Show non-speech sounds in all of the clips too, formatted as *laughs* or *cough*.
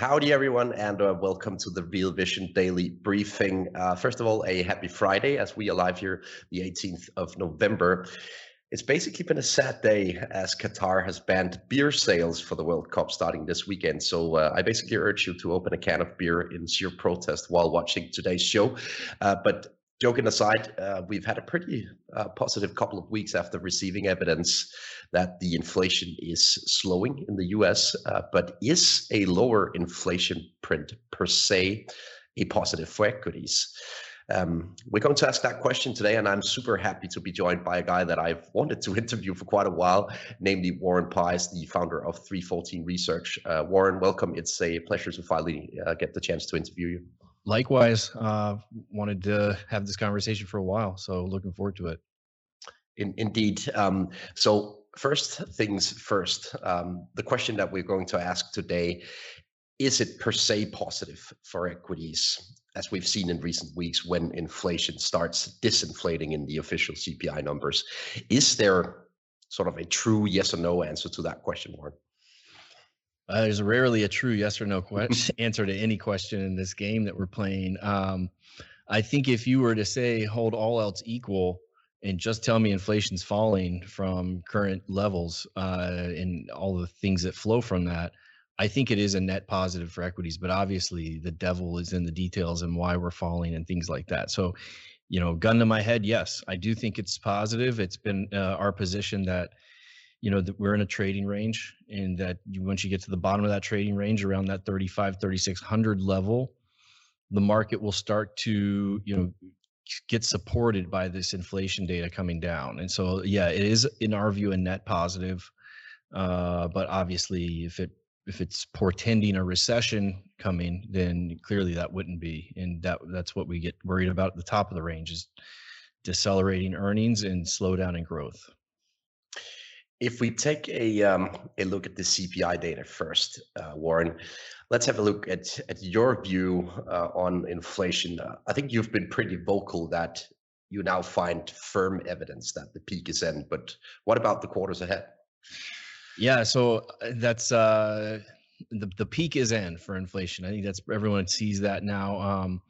Howdy, everyone, and uh, welcome to the Real Vision Daily Briefing. Uh, first of all, a happy Friday as we are live here the 18th of November. It's basically been a sad day as Qatar has banned beer sales for the World Cup starting this weekend. So uh, I basically urge you to open a can of beer in sheer protest while watching today's show. Uh, but joking aside, uh, we've had a pretty uh, positive couple of weeks after receiving evidence that the inflation is slowing in the US. Uh, but is a lower inflation print per se a positive for equities? Um, we're going to ask that question today, and I'm super happy to be joined by a guy that I've wanted to *laughs* interview for quite a while, namely Warren Pies, the founder of 314 Research. Uh, Warren, welcome. It's a pleasure to finally uh, get the chance to interview you. Likewise, uh, wanted to have this conversation for a while, so looking forward to it. In, indeed. Um, so first things first, um, the question that we're going to ask today is it per se positive for equities, as we've seen in recent weeks when inflation starts disinflating in the official CPI numbers? Is there sort of a true yes or no answer to that question, Warren? Uh, there's rarely a true yes or no *laughs* question, answer to any question in this game that we're playing. Um, I think if you were to say hold all else equal and just tell me inflation's falling from current levels uh, and all the things that flow from that, I think it is a net positive for equities. But obviously, the devil is in the details and why we're falling and things like that. So, you know, gun to my head, yes, I do think it's positive. It's been uh, our position that you know that we're in a trading range and that you, once you get to the bottom of that trading range around that 35 3600 level the market will start to you know get supported by this inflation data coming down. And so yeah it is in our view a net positive. Uh, but obviously if it if it's portending a recession coming then clearly that wouldn't be. And that that's what we get worried about at the top of the range is decelerating earnings and slowdown in growth if we take a um, a look at the CPI data first, uh, Warren, let's have a look at at your view uh, on inflation. Uh, I think you've been pretty vocal that you now find firm evidence that the peak is in. But what about the quarters ahead? Yeah, so uh, that's uh, the the peak is in for inflation. I think that's everyone sees that now. Um,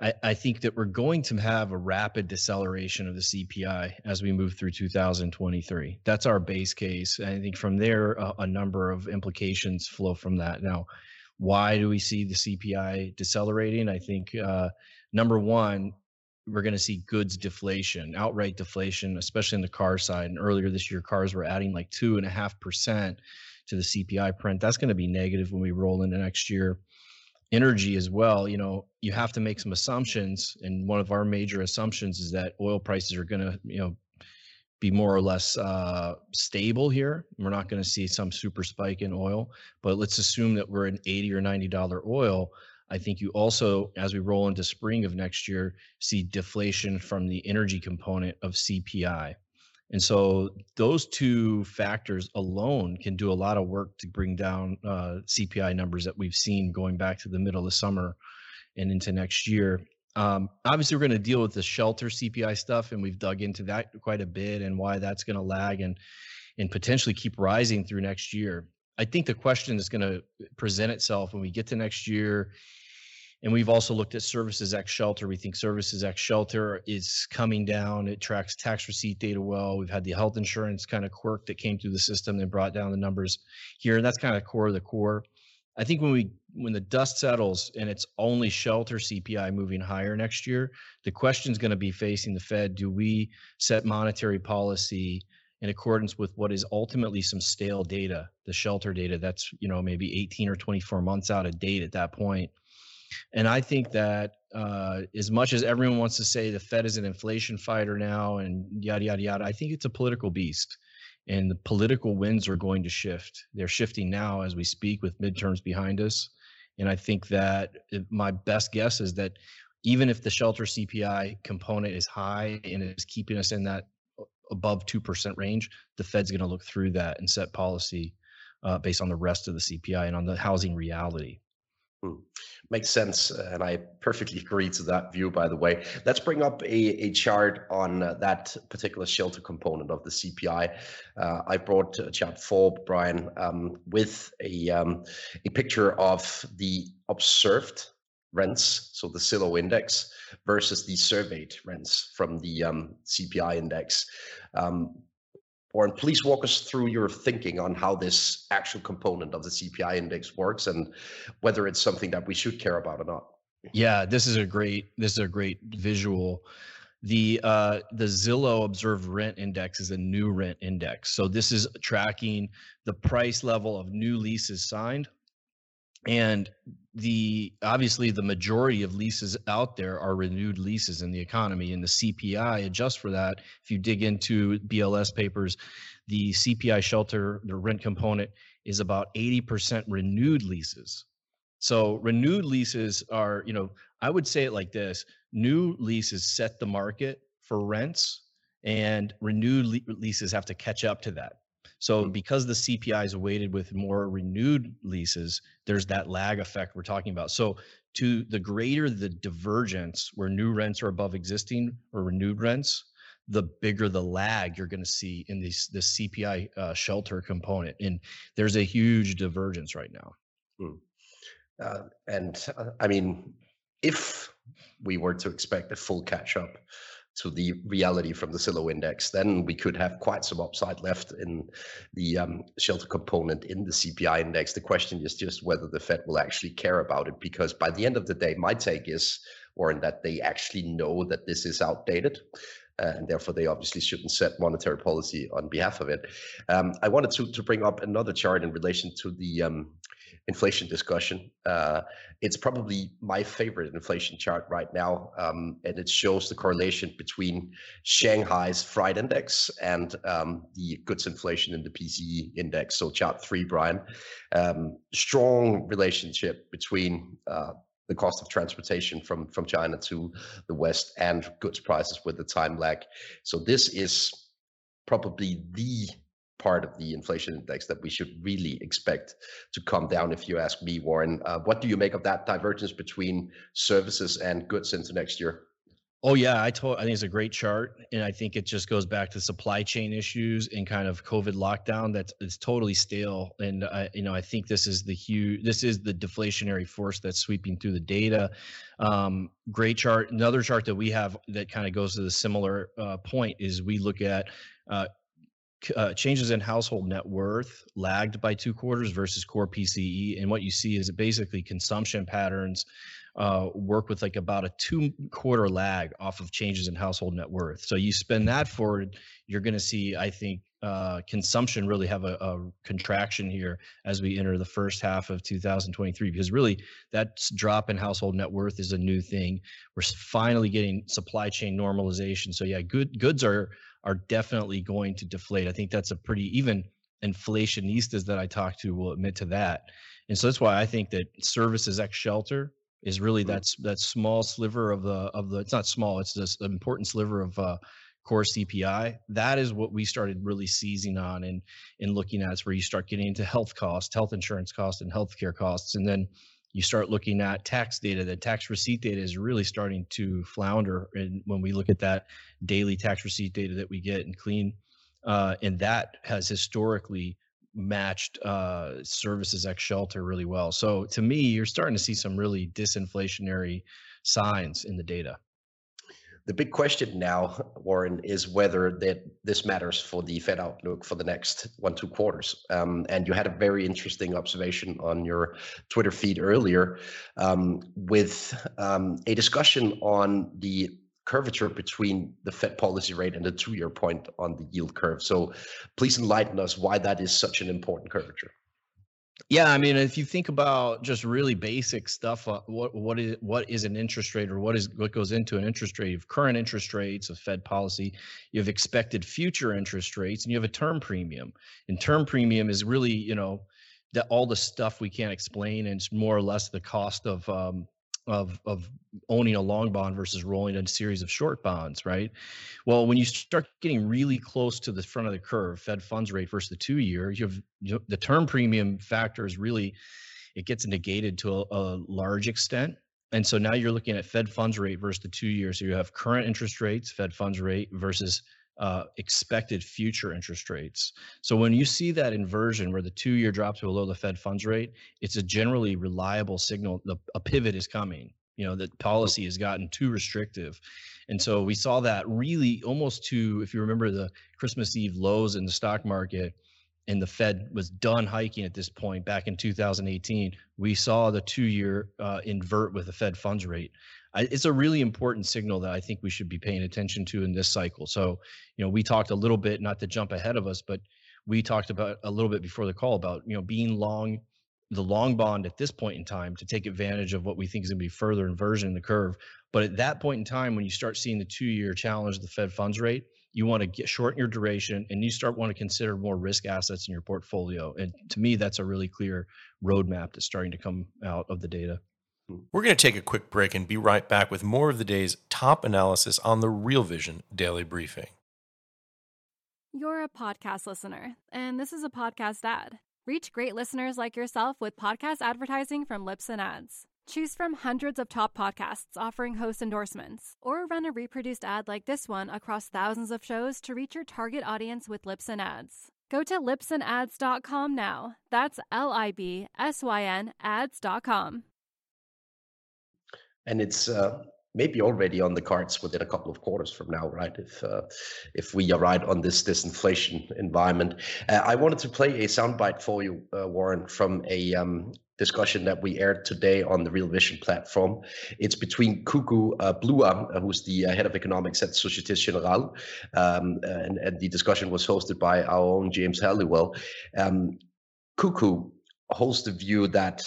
I, I think that we're going to have a rapid deceleration of the CPI as we move through 2023. That's our base case. And I think from there, a, a number of implications flow from that. Now, why do we see the CPI decelerating? I think uh, number one, we're going to see goods deflation, outright deflation, especially in the car side. And earlier this year, cars were adding like two and a half percent to the CPI print. That's going to be negative when we roll into next year energy as well you know you have to make some assumptions and one of our major assumptions is that oil prices are going to you know be more or less uh, stable here. We're not going to see some super spike in oil but let's assume that we're in 80 or 90 dollar oil. I think you also as we roll into spring of next year see deflation from the energy component of cpi and so those two factors alone can do a lot of work to bring down uh, CPI numbers that we've seen going back to the middle of summer and into next year. Um, obviously, we're going to deal with the shelter CPI stuff, and we've dug into that quite a bit and why that's going to lag and and potentially keep rising through next year. I think the question is going to present itself when we get to next year and we've also looked at services X shelter. We think services X shelter is coming down. It tracks tax receipt data well. We've had the health insurance kind of quirk that came through the system and brought down the numbers here. And that's kind of core of the core. I think when we when the dust settles and it's only shelter CPI moving higher next year, the question is going to be facing the Fed: Do we set monetary policy in accordance with what is ultimately some stale data, the shelter data that's you know maybe 18 or 24 months out of date at that point? And I think that uh, as much as everyone wants to say the Fed is an inflation fighter now and yada, yada, yada, I think it's a political beast. And the political winds are going to shift. They're shifting now as we speak with midterms behind us. And I think that my best guess is that even if the shelter CPI component is high and is keeping us in that above 2% range, the Fed's going to look through that and set policy uh, based on the rest of the CPI and on the housing reality. Hmm. Makes sense. And I perfectly agree to that view, by the way. Let's bring up a, a chart on uh, that particular shelter component of the CPI. Uh, I brought chart for Brian um, with a, um, a picture of the observed rents, so the Zillow index, versus the surveyed rents from the um, CPI index. Um, Warren, please walk us through your thinking on how this actual component of the CPI index works and whether it's something that we should care about or not. Yeah, this is a great this is a great visual. The uh, the Zillow observed rent index is a new rent index. So this is tracking the price level of new leases signed and the obviously the majority of leases out there are renewed leases in the economy and the cpi adjusts for that. If you dig into bls papers the cpi shelter the rent component is about 80% renewed leases. So renewed leases are you know i would say it like this new leases set the market for rents and renewed le- leases have to catch up to that so mm. because the CPI is weighted with more renewed leases, there's that lag effect we're talking about. So to the greater the divergence where new rents are above existing or renewed rents, the bigger the lag you're going to see in this the CPI uh, shelter component. And there's a huge divergence right now. Hmm. Uh, and uh, I mean, if we were to expect a full catch up, to the reality from the Zillow index, then we could have quite some upside left in the um, shelter component in the CPI index. The question is just whether the Fed will actually care about it, because by the end of the day, my take is, Warren, that they actually know that this is outdated. Uh, and therefore, they obviously shouldn't set monetary policy on behalf of it. Um, I wanted to, to bring up another chart in relation to the um, inflation discussion. Uh, it's probably my favorite inflation chart right now, um, and it shows the correlation between Shanghai's Freight Index and um, the goods inflation in the PCE index. So chart three, Brian, um, strong relationship between uh, the cost of transportation from from China to the West and goods prices with the time lag. So this is probably the part of the inflation index that we should really expect to come down if you ask me warren uh, what do you make of that divergence between services and goods into next year Oh yeah, I told I think it's a great chart, and I think it just goes back to supply chain issues and kind of COVID lockdown. That's it's totally stale, and I you know I think this is the huge this is the deflationary force that's sweeping through the data. Um, great chart. Another chart that we have that kind of goes to the similar uh, point is we look at uh, uh, changes in household net worth lagged by two quarters versus core PCE. And what you see is basically consumption patterns uh, work with like about a two quarter lag off of changes in household net worth. So you spend that forward, you're going to see, I think, uh, consumption really have a, a, contraction here as we enter the first half of 2023 because really that drop in household net worth is a new thing we're finally getting supply chain normalization so yeah good goods are are definitely going to deflate. I think that's a pretty even inflationistas that I talk to will admit to that. And so that's why I think that services X shelter is really mm-hmm. that's that small sliver of the of the it's not small, it's this important sliver of uh core CPI. That is what we started really seizing on and and looking at is where you start getting into health costs, health insurance costs and healthcare costs. And then you start looking at tax data the tax receipt data is really starting to flounder and when we look at that daily tax receipt data that we get and clean uh, and that has historically matched uh, services x shelter really well. So to me you're starting to see some really disinflationary signs in the data the big question now, Warren, is whether that this matters for the Fed outlook for the next one two quarters. Um, and you had a very interesting observation on your Twitter feed earlier um, with um, a discussion on the curvature between the Fed policy rate and the two-year point on the yield curve. So please enlighten us why that is such an important curvature. Yeah, I mean, if you think about just really basic stuff, uh, what what is what is an interest rate, or what is what goes into an interest rate? You have current interest rates of Fed policy, you have expected future interest rates, and you have a term premium. And term premium is really, you know, that all the stuff we can't explain, and it's more or less the cost of um, of of owning a long bond versus rolling a series of short bonds, right? Well, when you start getting really close to the front of the curve, Fed funds rate versus the two year, you have you know, the term premium factor is really it gets negated to a, a large extent. And so now you're looking at Fed funds rate versus the two years. So you have current interest rates, Fed funds rate versus uh, expected future interest rates. So when you see that inversion where the two year drops below the Fed funds rate, it's a generally reliable signal. The, a pivot is coming. You know that policy has gotten too restrictive, and so we saw that really almost to, if you remember the Christmas Eve lows in the stock market, and the Fed was done hiking at this point back in 2018. We saw the two-year uh, invert with the Fed funds rate. It's a really important signal that I think we should be paying attention to in this cycle. So, you know, we talked a little bit, not to jump ahead of us, but we talked about a little bit before the call about you know being long the long bond at this point in time to take advantage of what we think is going to be further inversion in the curve. But at that point in time, when you start seeing the two-year challenge of the Fed funds rate, you want to get shorten your duration and you start want to consider more risk assets in your portfolio. And to me, that's a really clear roadmap that's starting to come out of the data. We're going to take a quick break and be right back with more of the day's top analysis on the Real Vision Daily Briefing. You're a podcast listener, and this is a podcast ad. Reach great listeners like yourself with podcast advertising from Libsyn Ads. Choose from hundreds of top podcasts offering host endorsements, or run a reproduced ad like this one across thousands of shows to reach your target audience with Libsyn Ads. Go to libsynads.com now. That's L I B S Y N ads.com and it's uh, maybe already on the cards within a couple of quarters from now, right? If uh, if we are right on this disinflation environment, uh, I wanted to play a soundbite for you, uh, Warren, from a um, discussion that we aired today on the Real Vision platform. It's between Kokou uh, Blua, uh, who's the uh, head of economics at Societe Generale, um, and, and, the discussion was hosted by our own James Halliwell. Um, Kokou holds the view that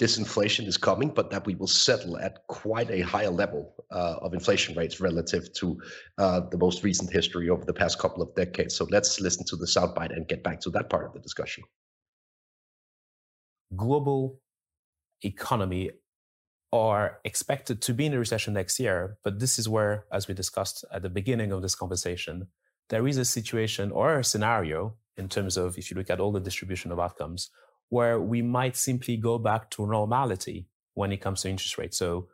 disinflation is coming, but that we will settle at quite a higher level uh, of inflation rates relative to uh, the most recent history over the past couple of decades. So let's listen to the soundbite and get back to that part of the discussion. Global economy are expected to be in a recession next year, but this is where, as we discussed at the beginning of this conversation, there is a situation or a scenario in terms of if you look at all the distribution of outcomes where we might simply go back to normality when it comes to interest rates. So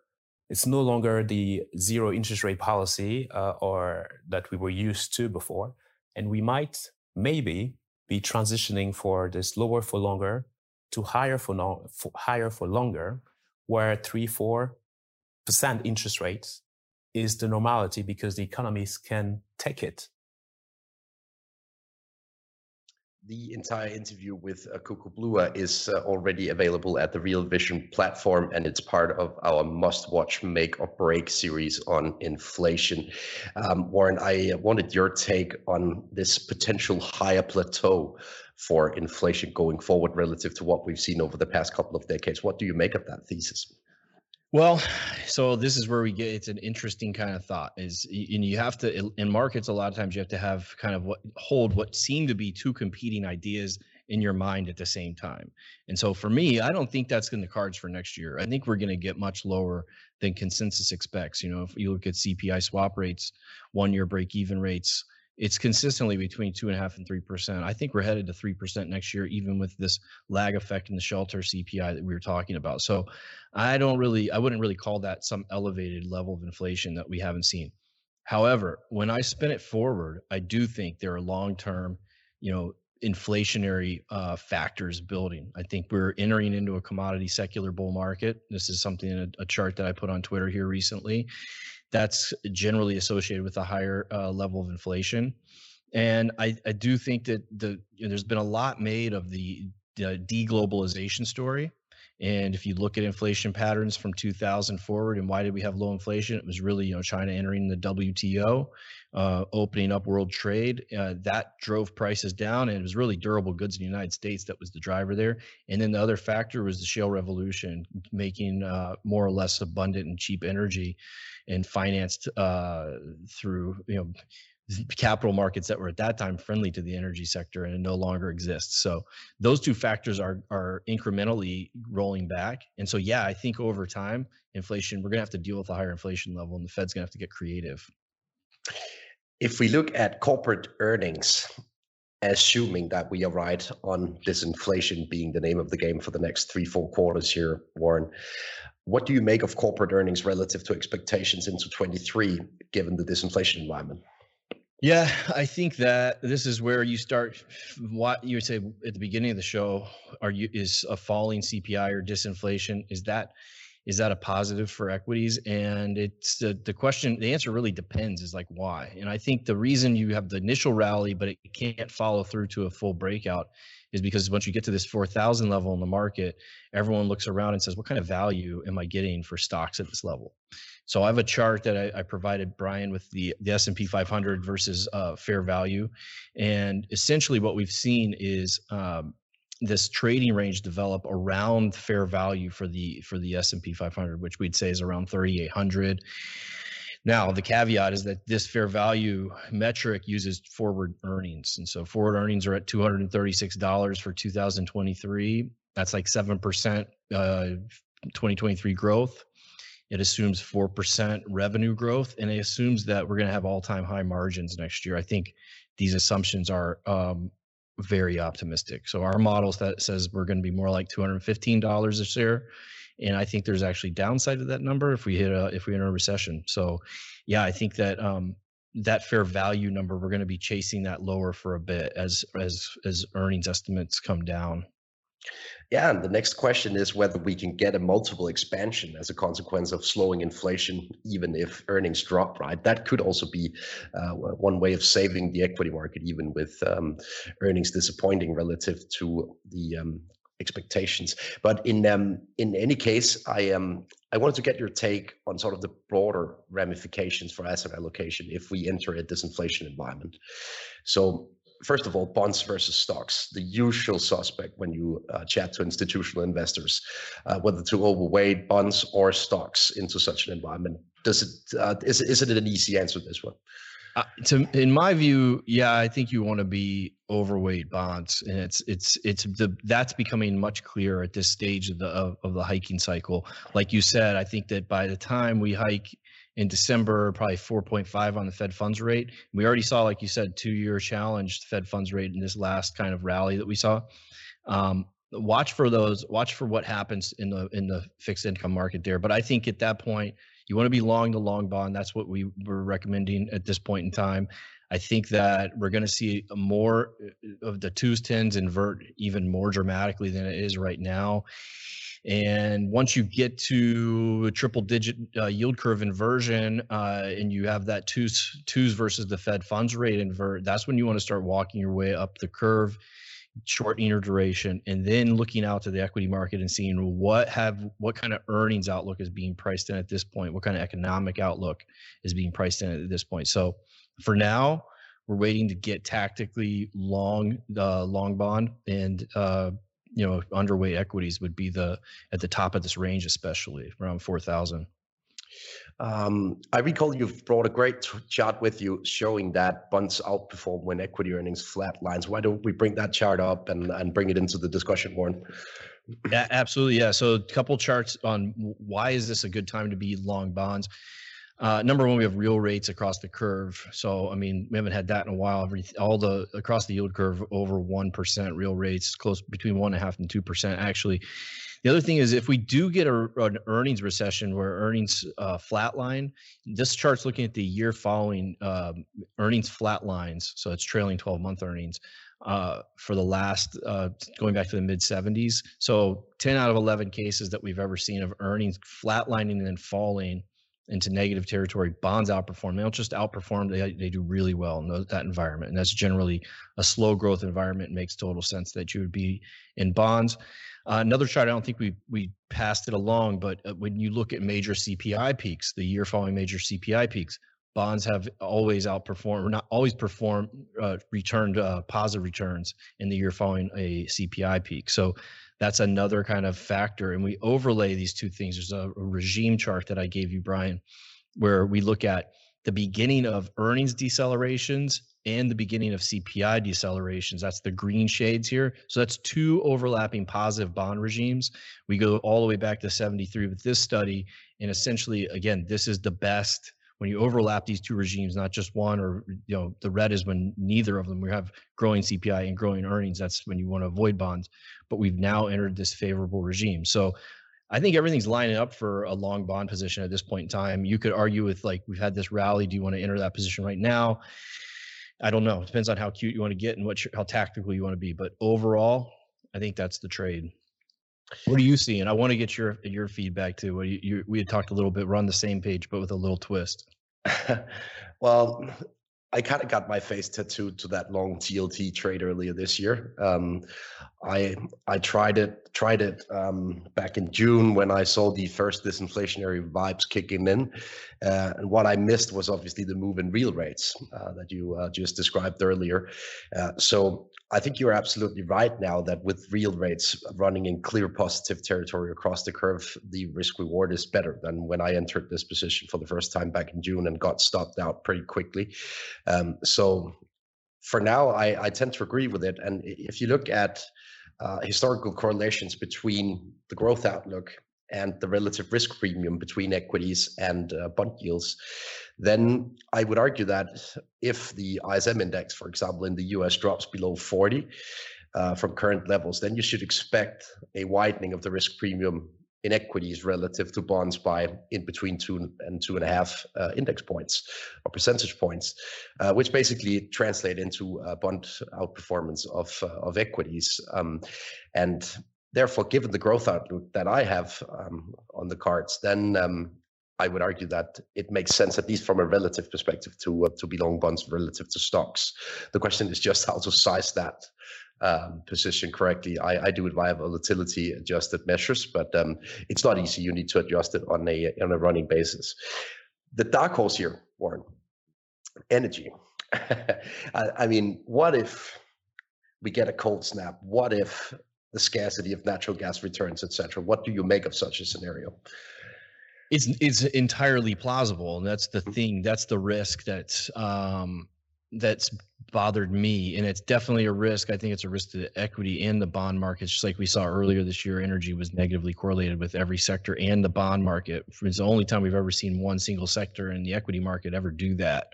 it's no longer the zero interest rate policy uh, or that we were used to before, and we might maybe be transitioning for this lower for longer to higher for, no, for higher for longer, where three four percent interest rates is the normality because the economies can take it the entire interview with uh, is uh, already available at the Real Vision platform, and it's part of our must-watch make or break series on inflation. Um, Warren, I wanted your take on this potential higher plateau for inflation going forward relative to what we've seen over the past couple of decades. What do you make of that thesis? Well, so this is where we get it's an interesting kind of thought is and you have to in markets a lot of times you have to have kind of what hold what seem to be two competing ideas in your mind at the same time. And so for me, I don't think that's in the cards for next year. I think we're going to get much lower than consensus expects. You know, if you look at CPI swap rates, one year break even rates, it's consistently between two and a half and three percent. I think we're headed to three percent next year, even with this lag effect in the shelter CPI that we were talking about. So I don't really, I wouldn't really call that some elevated level of inflation that we haven't seen. However, when I spin it forward, I do think there are long-term, you know, inflationary uh, factors building. I think we're entering into a commodity secular bull market. This is something in a, a chart that I put on Twitter here recently that's generally associated with a higher uh, level of inflation. And I, I do think that the you know, there's been a lot made of the, the deglobalization story. And if you look at inflation patterns from 2000 forward, and why did we have low inflation? It was really, you know, China entering the WTO. Uh, opening up world trade. Uh, that drove prices down, and it was really durable goods in the United States that was the driver there. And then the other factor was the shale revolution, making uh, more or less abundant and cheap energy, and financed uh, through you know capital markets that were at that time friendly to the energy sector and no longer exists. So those two factors are are incrementally rolling back. And so yeah, I think over time, inflation, we're gonna have to deal with a higher inflation level and the Fed's gonna have to get creative. If we look at corporate earnings, assuming that we are right on disinflation being the name of the game for the next three, four quarters here, Warren, what do you make of corporate earnings relative to expectations into 23, given the disinflation environment? Yeah, I think that this is where you start. What you would say at the beginning of the show, are you is a falling CPI or disinflation? Is that is that a positive for equities? And it's the, the question. The answer really depends. Is like why? And I think the reason you have the initial rally, but it can't follow through to a full breakout, is because once you get to this 4,000 level in the market, everyone looks around and says, "What kind of value am I getting for stocks at this level?" So I have a chart that I, I provided Brian with the the S and P 500 versus uh, fair value, and essentially what we've seen is um, this trading range develop around fair value for the for the S and P 500, which we'd say is around 3,800. Now, the caveat is that this fair value metric uses forward earnings. And so forward earnings are at $236 for 2023. That's like 7% uh, 2023 growth. It assumes 4% revenue growth and it assumes that we're going to have all time high margins next year. I think these assumptions are um, very optimistic. So our models that says we're going to be more like $215 a share. And I think there's actually downside to that number if we hit a if we enter a recession. So yeah, I think that um, that fair value number we're going to be chasing that lower for a bit as as as earnings estimates come down. Yeah, and the next question is whether we can get a multiple expansion as a consequence of slowing inflation, even if earnings drop, right? That could also be uh, one way of saving the equity market, even with um, earnings disappointing relative to the um, expectations. But in um, in any case, I um I wanted to get your take on sort of the broader ramifications for asset allocation if we enter a disinflation environment. So first of all, bonds versus stocks, the usual suspect when you uh, chat to institutional investors, uh, whether to overweight bonds or stocks into such an environment. Does it uh, is is it an easy answer this one? Uh, to in my view, yeah, I think you want to be overweight bonds, and it's it's it's the that's becoming much clearer at this stage of the of, of the hiking cycle. Like you said, I think that by the time we hike in December, probably 4.5 on the Fed funds rate. We already saw, like you said, two year challenged Fed funds rate in this last kind of rally that we saw. Um, watch for those, watch for what happens in the in the fixed income market there. But I think at that point, you want to be long the long bond. That's what we were recommending at this point in time. I think that we're going to see more uh, of the twos, tens invert even more dramatically than it is right now. And once you get to a triple digit uh, yield curve inversion uh, and you have that twos, twos versus the Fed funds rate invert, that's when you want to start walking your way up the curve, shortening your duration, and then looking out to the equity market and seeing what have what kind of earnings outlook is being priced in at this point, what kind of economic outlook is being priced in at this point. So for now, we're waiting to get tactically long uh, long bond and uh, you know underweight equities would be the at the top of this range, especially around four thousand. Um, I recall you've brought a great chart with you showing that bonds outperform when equity earnings flatlines. Why don't we bring that chart up and, and bring it into the discussion, Warren? Yeah, absolutely. Yeah. So a couple charts on why is this a good time to be long bonds. Uh, number one, we have real rates across the curve. So, I mean, we haven't had that in a while. Every all the across the yield curve over one percent real rates, close between one and a half and two percent. Actually, the other thing is if we do get a, an earnings recession where earnings uh, flatline, this chart's looking at the year following um, earnings flatlines. So it's trailing 12 month earnings uh, for the last uh, going back to the mid 70s. So 10 out of 11 cases that we've ever seen of earnings flatlining and then falling into negative territory, bonds outperform. They don't just outperform; they they do really well in that environment, and that's generally a slow growth environment. It makes total sense that you would be in bonds. Uh, another chart, I don't think we we passed it along, but uh, when you look at major CPI peaks, the year following major CPI peaks, bonds have always outperformed, or not always performed, uh, returned uh, positive returns in the year following a CPI peak. So that's another kind of factor. And we overlay these two things. There's a, a regime chart that I gave you, Brian, where we look at the beginning of earnings decelerations and the beginning of CPI decelerations. That's the green shades here. So that's two overlapping positive bond regimes. We go all the way back to 73 with this study. And essentially, again, this is the best when you overlap these two regimes, not just one or you know the red is when neither of them we have growing CPI and growing earnings. That's when you want to avoid bonds. But we've now entered this favorable regime. So I think everything's lining up for a long bond position at this point in time. You could argue with like we've had this rally. Do you want to enter that position right now? I don't know. It depends on how cute you want to get and what how tactical you want to be. But overall, I think that's the trade. What are you seeing? I want to get your your feedback too. You, you, we had talked a little bit. We're on the same page, but with a little twist. *laughs* well, I kind of got my face tattooed to that long TLT trade earlier this year. Um, I I tried it tried it um, back in June when I saw the first disinflationary vibes kicking in, uh, and what I missed was obviously the move in real rates uh, that you uh, just described earlier. Uh, so I think you're absolutely right now that with real rates running in clear positive territory across the curve, the risk reward is better than when I entered this position for the first time back in June and got stopped out pretty quickly. Um, so for now, I, I, tend to agree with it. And if you look at uh, historical correlations between the growth outlook and the relative risk premium between equities and uh, bond yields, then I would argue that if the ISM index, for example, in the US drops below 40 uh, from current levels, then you should expect a widening of the risk premium in equities relative to bonds by in between two and two and a half uh, index points or percentage points, uh, which basically translate into uh, bond outperformance of uh, of equities. Um, and therefore, given the growth outlook that I have um, on the cards, then um, I would argue that it makes sense, at least from a relative perspective, to uh, to be long bonds relative to stocks. The question is just how to size that um, position correctly. I, I, do it via volatility adjusted measures, but um, it's not easy. You need to adjust it on a on a running basis. The dark horse here, Warren, energy. *laughs* I, I mean, what if we get a cold snap? What if the scarcity of natural gas returns, etc.? What do you make of such a scenario? it's it's entirely plausible and that's the mm-hmm. thing that's the risk that's um that's bothered me and it's definitely a risk i think it's a risk to the equity and the bond markets just like we saw earlier this year energy was negatively correlated with every sector and the bond market it's the only time we've ever seen one single sector in the equity market ever do that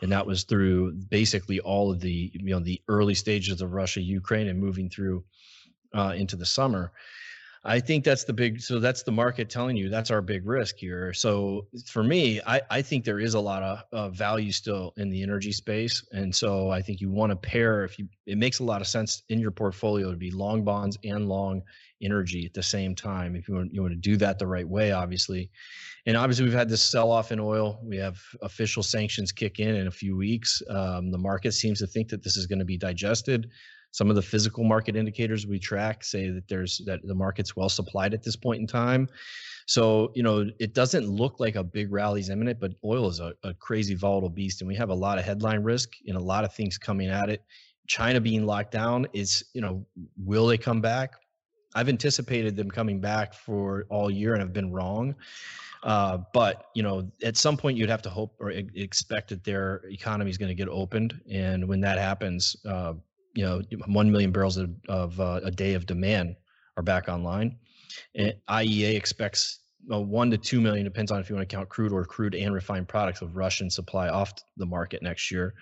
and that was through basically all of the you know the early stages of russia ukraine and moving through uh, into the summer I think that's the big. So that's the market telling you that's our big risk here. So for me, I, I think there is a lot of value still in the energy space, and so I think you want to pair. If you, it makes a lot of sense in your portfolio to be long bonds and long energy at the same time. If you want, you want to do that the right way, obviously. And obviously, we've had this sell off in oil. We have official sanctions kick in in a few weeks. Um, the market seems to think that this is going to be digested. Some of the physical market indicators we track say that there's that the market's well supplied at this point in time. So, you know, it doesn't look like a big rally is imminent, but oil is a, a crazy volatile beast and we have a lot of headline risk and a lot of things coming at it. China being locked down is, you know, will they come back? I've anticipated them coming back for all year and have been wrong. Uh, but you know, at some point, you'd have to hope or expect that their economy is going to get opened, and when that happens, uh, you know 1 million barrels of, of uh, a day of demand are back online and iea expects uh, 1 to 2 million depends on if you want to count crude or crude and refined products of russian supply off the market next year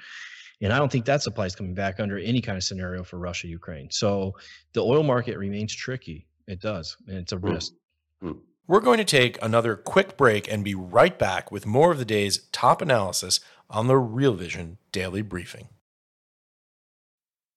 and i don't think that supply is coming back under any kind of scenario for russia ukraine so the oil market remains tricky it does and it's a hmm. risk mm-hmm. We're going to take another quick break and be right back with more of the day's top analysis on the Real Vision Daily Briefing.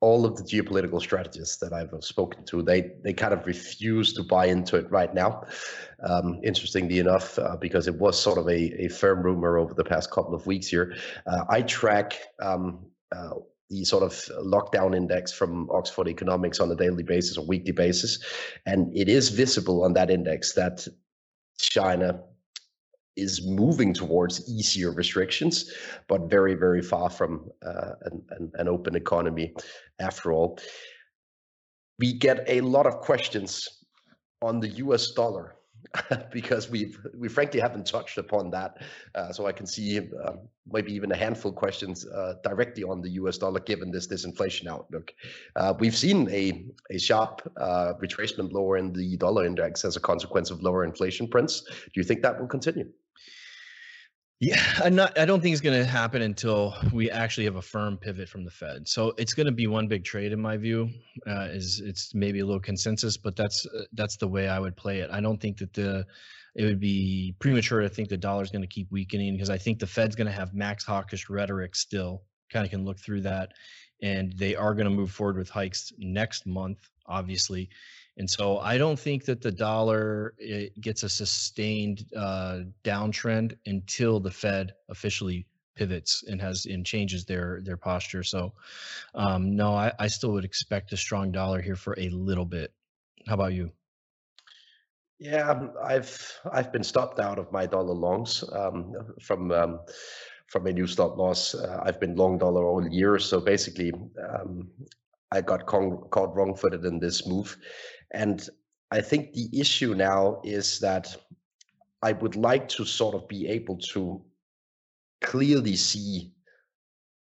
all of the geopolitical strategists that I've spoken to, they they kind of refuse to buy into it right now. Um, interestingly enough, uh, because it was sort of a, a firm rumor over the past couple of weeks here. Uh, I track um, uh, the sort of lockdown index from Oxford Economics on a daily basis or weekly basis, and it is visible on that index that China is moving towards easier restrictions, but very, very far from uh, an, an, an open economy after all. We get a lot of questions on the US dollar *laughs* because we we frankly haven't touched upon that. Uh, so I can see uh, maybe even a handful of questions uh, directly on the U.S. dollar, given this disinflation outlook. Uh, we've seen a a sharp uh, retracement lower in the dollar index as a consequence of lower inflation prints. Do you think that will continue? Yeah, *laughs* I'm not. I don't think it's going to happen until we actually have a firm pivot from the Fed. So it's going to be one big trade, in my view. Uh, is it's maybe a little consensus, but that's uh, that's the way I would play it. I don't think that the it would be premature to think the dollar is going to keep weakening because I think the Fed's going to have max hawkish rhetoric still. Kind of can look through that, and they are going to move forward with hikes next month, obviously. And so I don't think that the dollar gets a sustained uh, downtrend until the Fed officially pivots and has and changes their their posture. So um, no, I, I still would expect a strong dollar here for a little bit. How about you? Yeah, um, I've I've been stopped out of my dollar longs um, from um, from a new stop loss. Uh, I've been long dollar all year, so basically um, I got con- caught wrong-footed in this move, and I think the issue now is that I would like to sort of be able to clearly see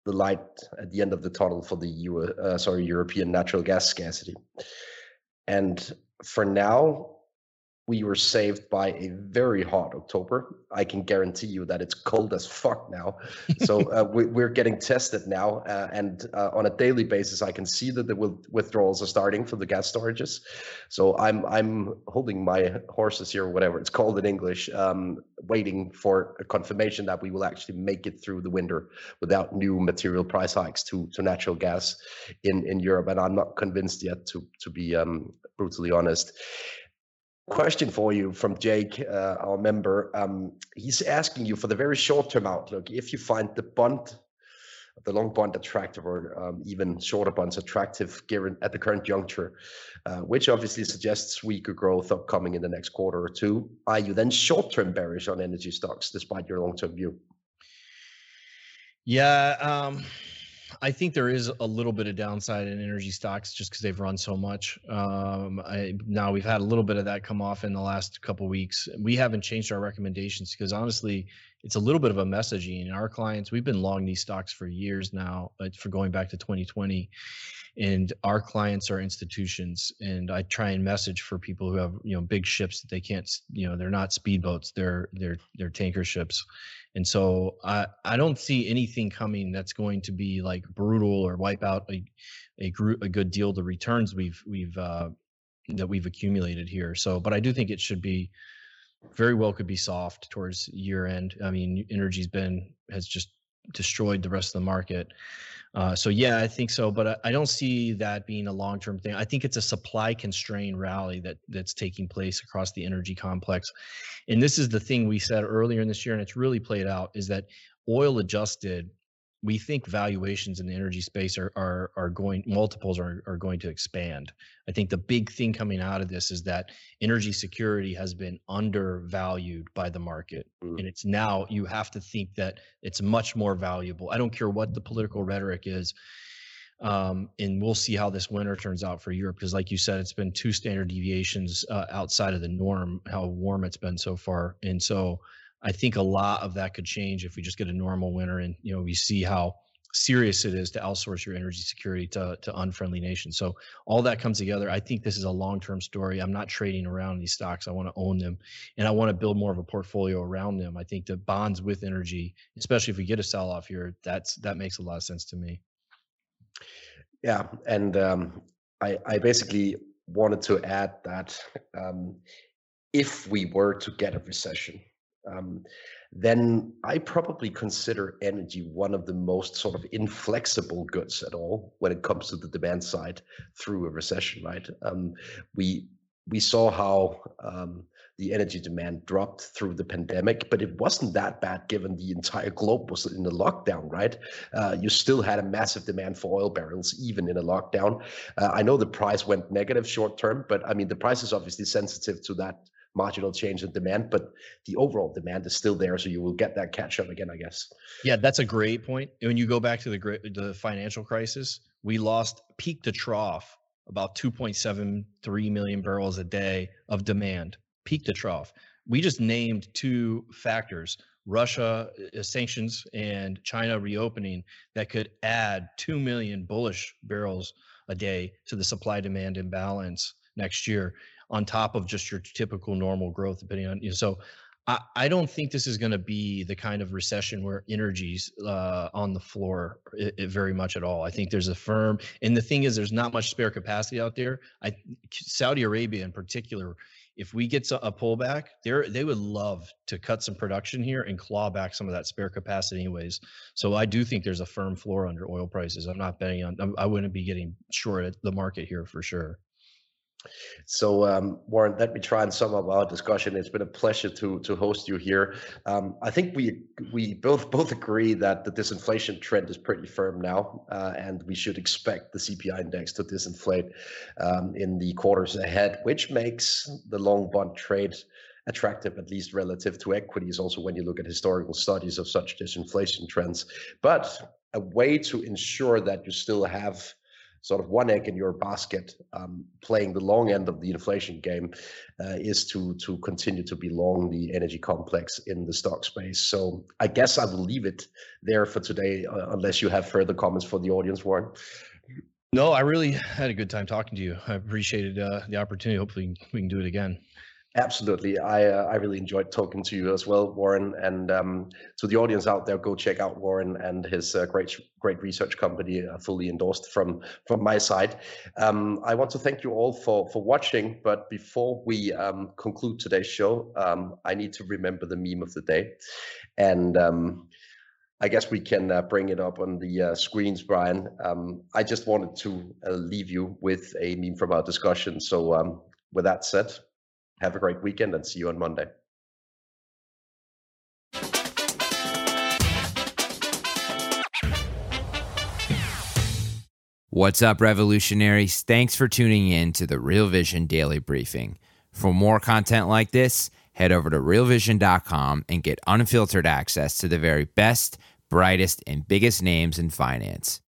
the light at the end of the tunnel for the EU, uh, sorry, European natural gas scarcity. And for now, we were saved by a very hot October. I can guarantee you that it's cold as fuck now. So *laughs* uh, we, are getting tested now, uh, and uh, on a daily basis, I can see that the withdrawals are starting for the gas storages. So I'm I'm holding my horses here, whatever it's called in English, um, waiting for a confirmation that we will actually make it through the winter without new material price hikes to to natural gas in in Europe. And I'm not convinced yet, to to be um, brutally honest question for you from Jake, uh, our member. Um, he's asking you for the very short-term outlook. If you find the bond, the long bond attractive, or um, even shorter bonds attractive, given at the current juncture, uh, which obviously suggests weaker growth upcoming in the next quarter or two, are you then short-term bearish on energy stocks despite your long-term view? Yeah. Um I think there is a little bit of downside in energy stocks just because they've run so much. Um, I, now we've had a little bit of that come off in the last couple weeks. We haven't changed our recommendations because honestly, it's a little bit of a messaging. Our clients, we've been long these stocks for years now, but for going back to 2020, and our clients are institutions. And I try and message for people who have you know big ships that they can't, you know, they're not speedboats, they're they're they're tanker ships, and so I, I don't see anything coming that's going to be like brutal or wipe out a, a, group, a good deal the returns we've we've uh, that we've accumulated here. So, but I do think it should be very well could be soft towards year end. I mean, energy's been has just destroyed the rest of the market. Uh, so yeah, I think so, but I, I don't see that being a long-term thing. I think it's a supply-constrained rally that that's taking place across the energy complex, and this is the thing we said earlier in this year, and it's really played out. Is that oil adjusted we think valuations in the energy space are are are going multiples are are going to expand. I think the big thing coming out of this is that energy security has been undervalued by the market. Mm. And it's now you have to think that it's much more valuable. I don't care what the political rhetoric is. Um, and we'll see how this winter turns out for Europe because, like you said, it's been two standard deviations uh, outside of the norm. How warm it's been so far, and so I think a lot of that could change if we just get a normal winter and you know we see how serious it is to outsource your energy security to, to unfriendly nations. So all that comes together. I think this is a long-term story. I'm not trading around these stocks. I want to own them and I want to build more of a portfolio around them. I think the bonds with energy, especially if we get a sell-off here, that's that makes a lot of sense to me. Yeah, and um, I, I basically wanted to add that um, if we were to get a recession, um, then I probably consider energy one of the most sort of inflexible goods at all when it comes to the demand side through a recession, right? Um, we we saw how um, the energy demand dropped through the pandemic, but it wasn't that bad given the entire globe was in a lockdown, right? Uh, you still had a massive demand for oil barrels even in a lockdown. Uh, I know the price went negative short term, but I mean the price is obviously sensitive to that marginal change in demand, but the overall demand is still there, so you will get that catch up again, I guess. Yeah, that's a great point. When you go back to the the financial crisis, we lost peak to trough about 2.73 million barrels a day of demand peak to trough. We just named two factors Russia uh, sanctions and China reopening that could add 2 million bullish barrels a day to the supply demand imbalance next year on top of just your typical normal growth depending on you know, so I, I don't think this is going to be the kind of recession where energy's uh, on the floor it, it very much at all. I think there's a firm, and the thing is, there's not much spare capacity out there. I, Saudi Arabia in particular if we get a pullback, they they would love to cut some production here and claw back some of that spare capacity, anyways. So I do think there's a firm floor under oil prices. I'm not betting on. I wouldn't be getting short at the market here for sure. So, um, Warren, let me try and sum up our discussion. It's been a pleasure to to host you here. Um, I think we we both both agree that the disinflation trend is pretty firm now, uh, and we should expect the CPI index to disinflate um, in the quarters ahead, which makes the long bond trade attractive, at least relative to equities. Also, when you look at historical studies of such disinflation trends, but a way to ensure that you still have sort of one egg in your basket, um, playing the long end of the inflation game, uh, is to to continue to be long the energy complex in the stock space. So I guess I will leave it there for today, uh, unless you have further comments for the audience, Warren. No, I really had a good time talking to you. I appreciated uh, the opportunity. Hopefully, we can do it again. Absolutely. I uh, I really enjoyed talking to you as well, Warren. And um, to the audience out there, go check out Warren and his uh, great great research company, uh, fully endorsed from from my side. Um, I want to thank you all for for watching. But before we um, conclude today's show, um, I need to remember the meme of the day, and. Um, I guess we can uh, bring it up on the uh, screens, Brian. Um, I just wanted to uh, leave you with a meme from our discussion. So, um, with that said, have a great weekend and see you on Monday. What's up, revolutionaries? Thanks for tuning in to the Real Vision Daily Briefing. For more content like this, head over to realvision.com and get unfiltered access to the very best, brightest, and biggest names in finance.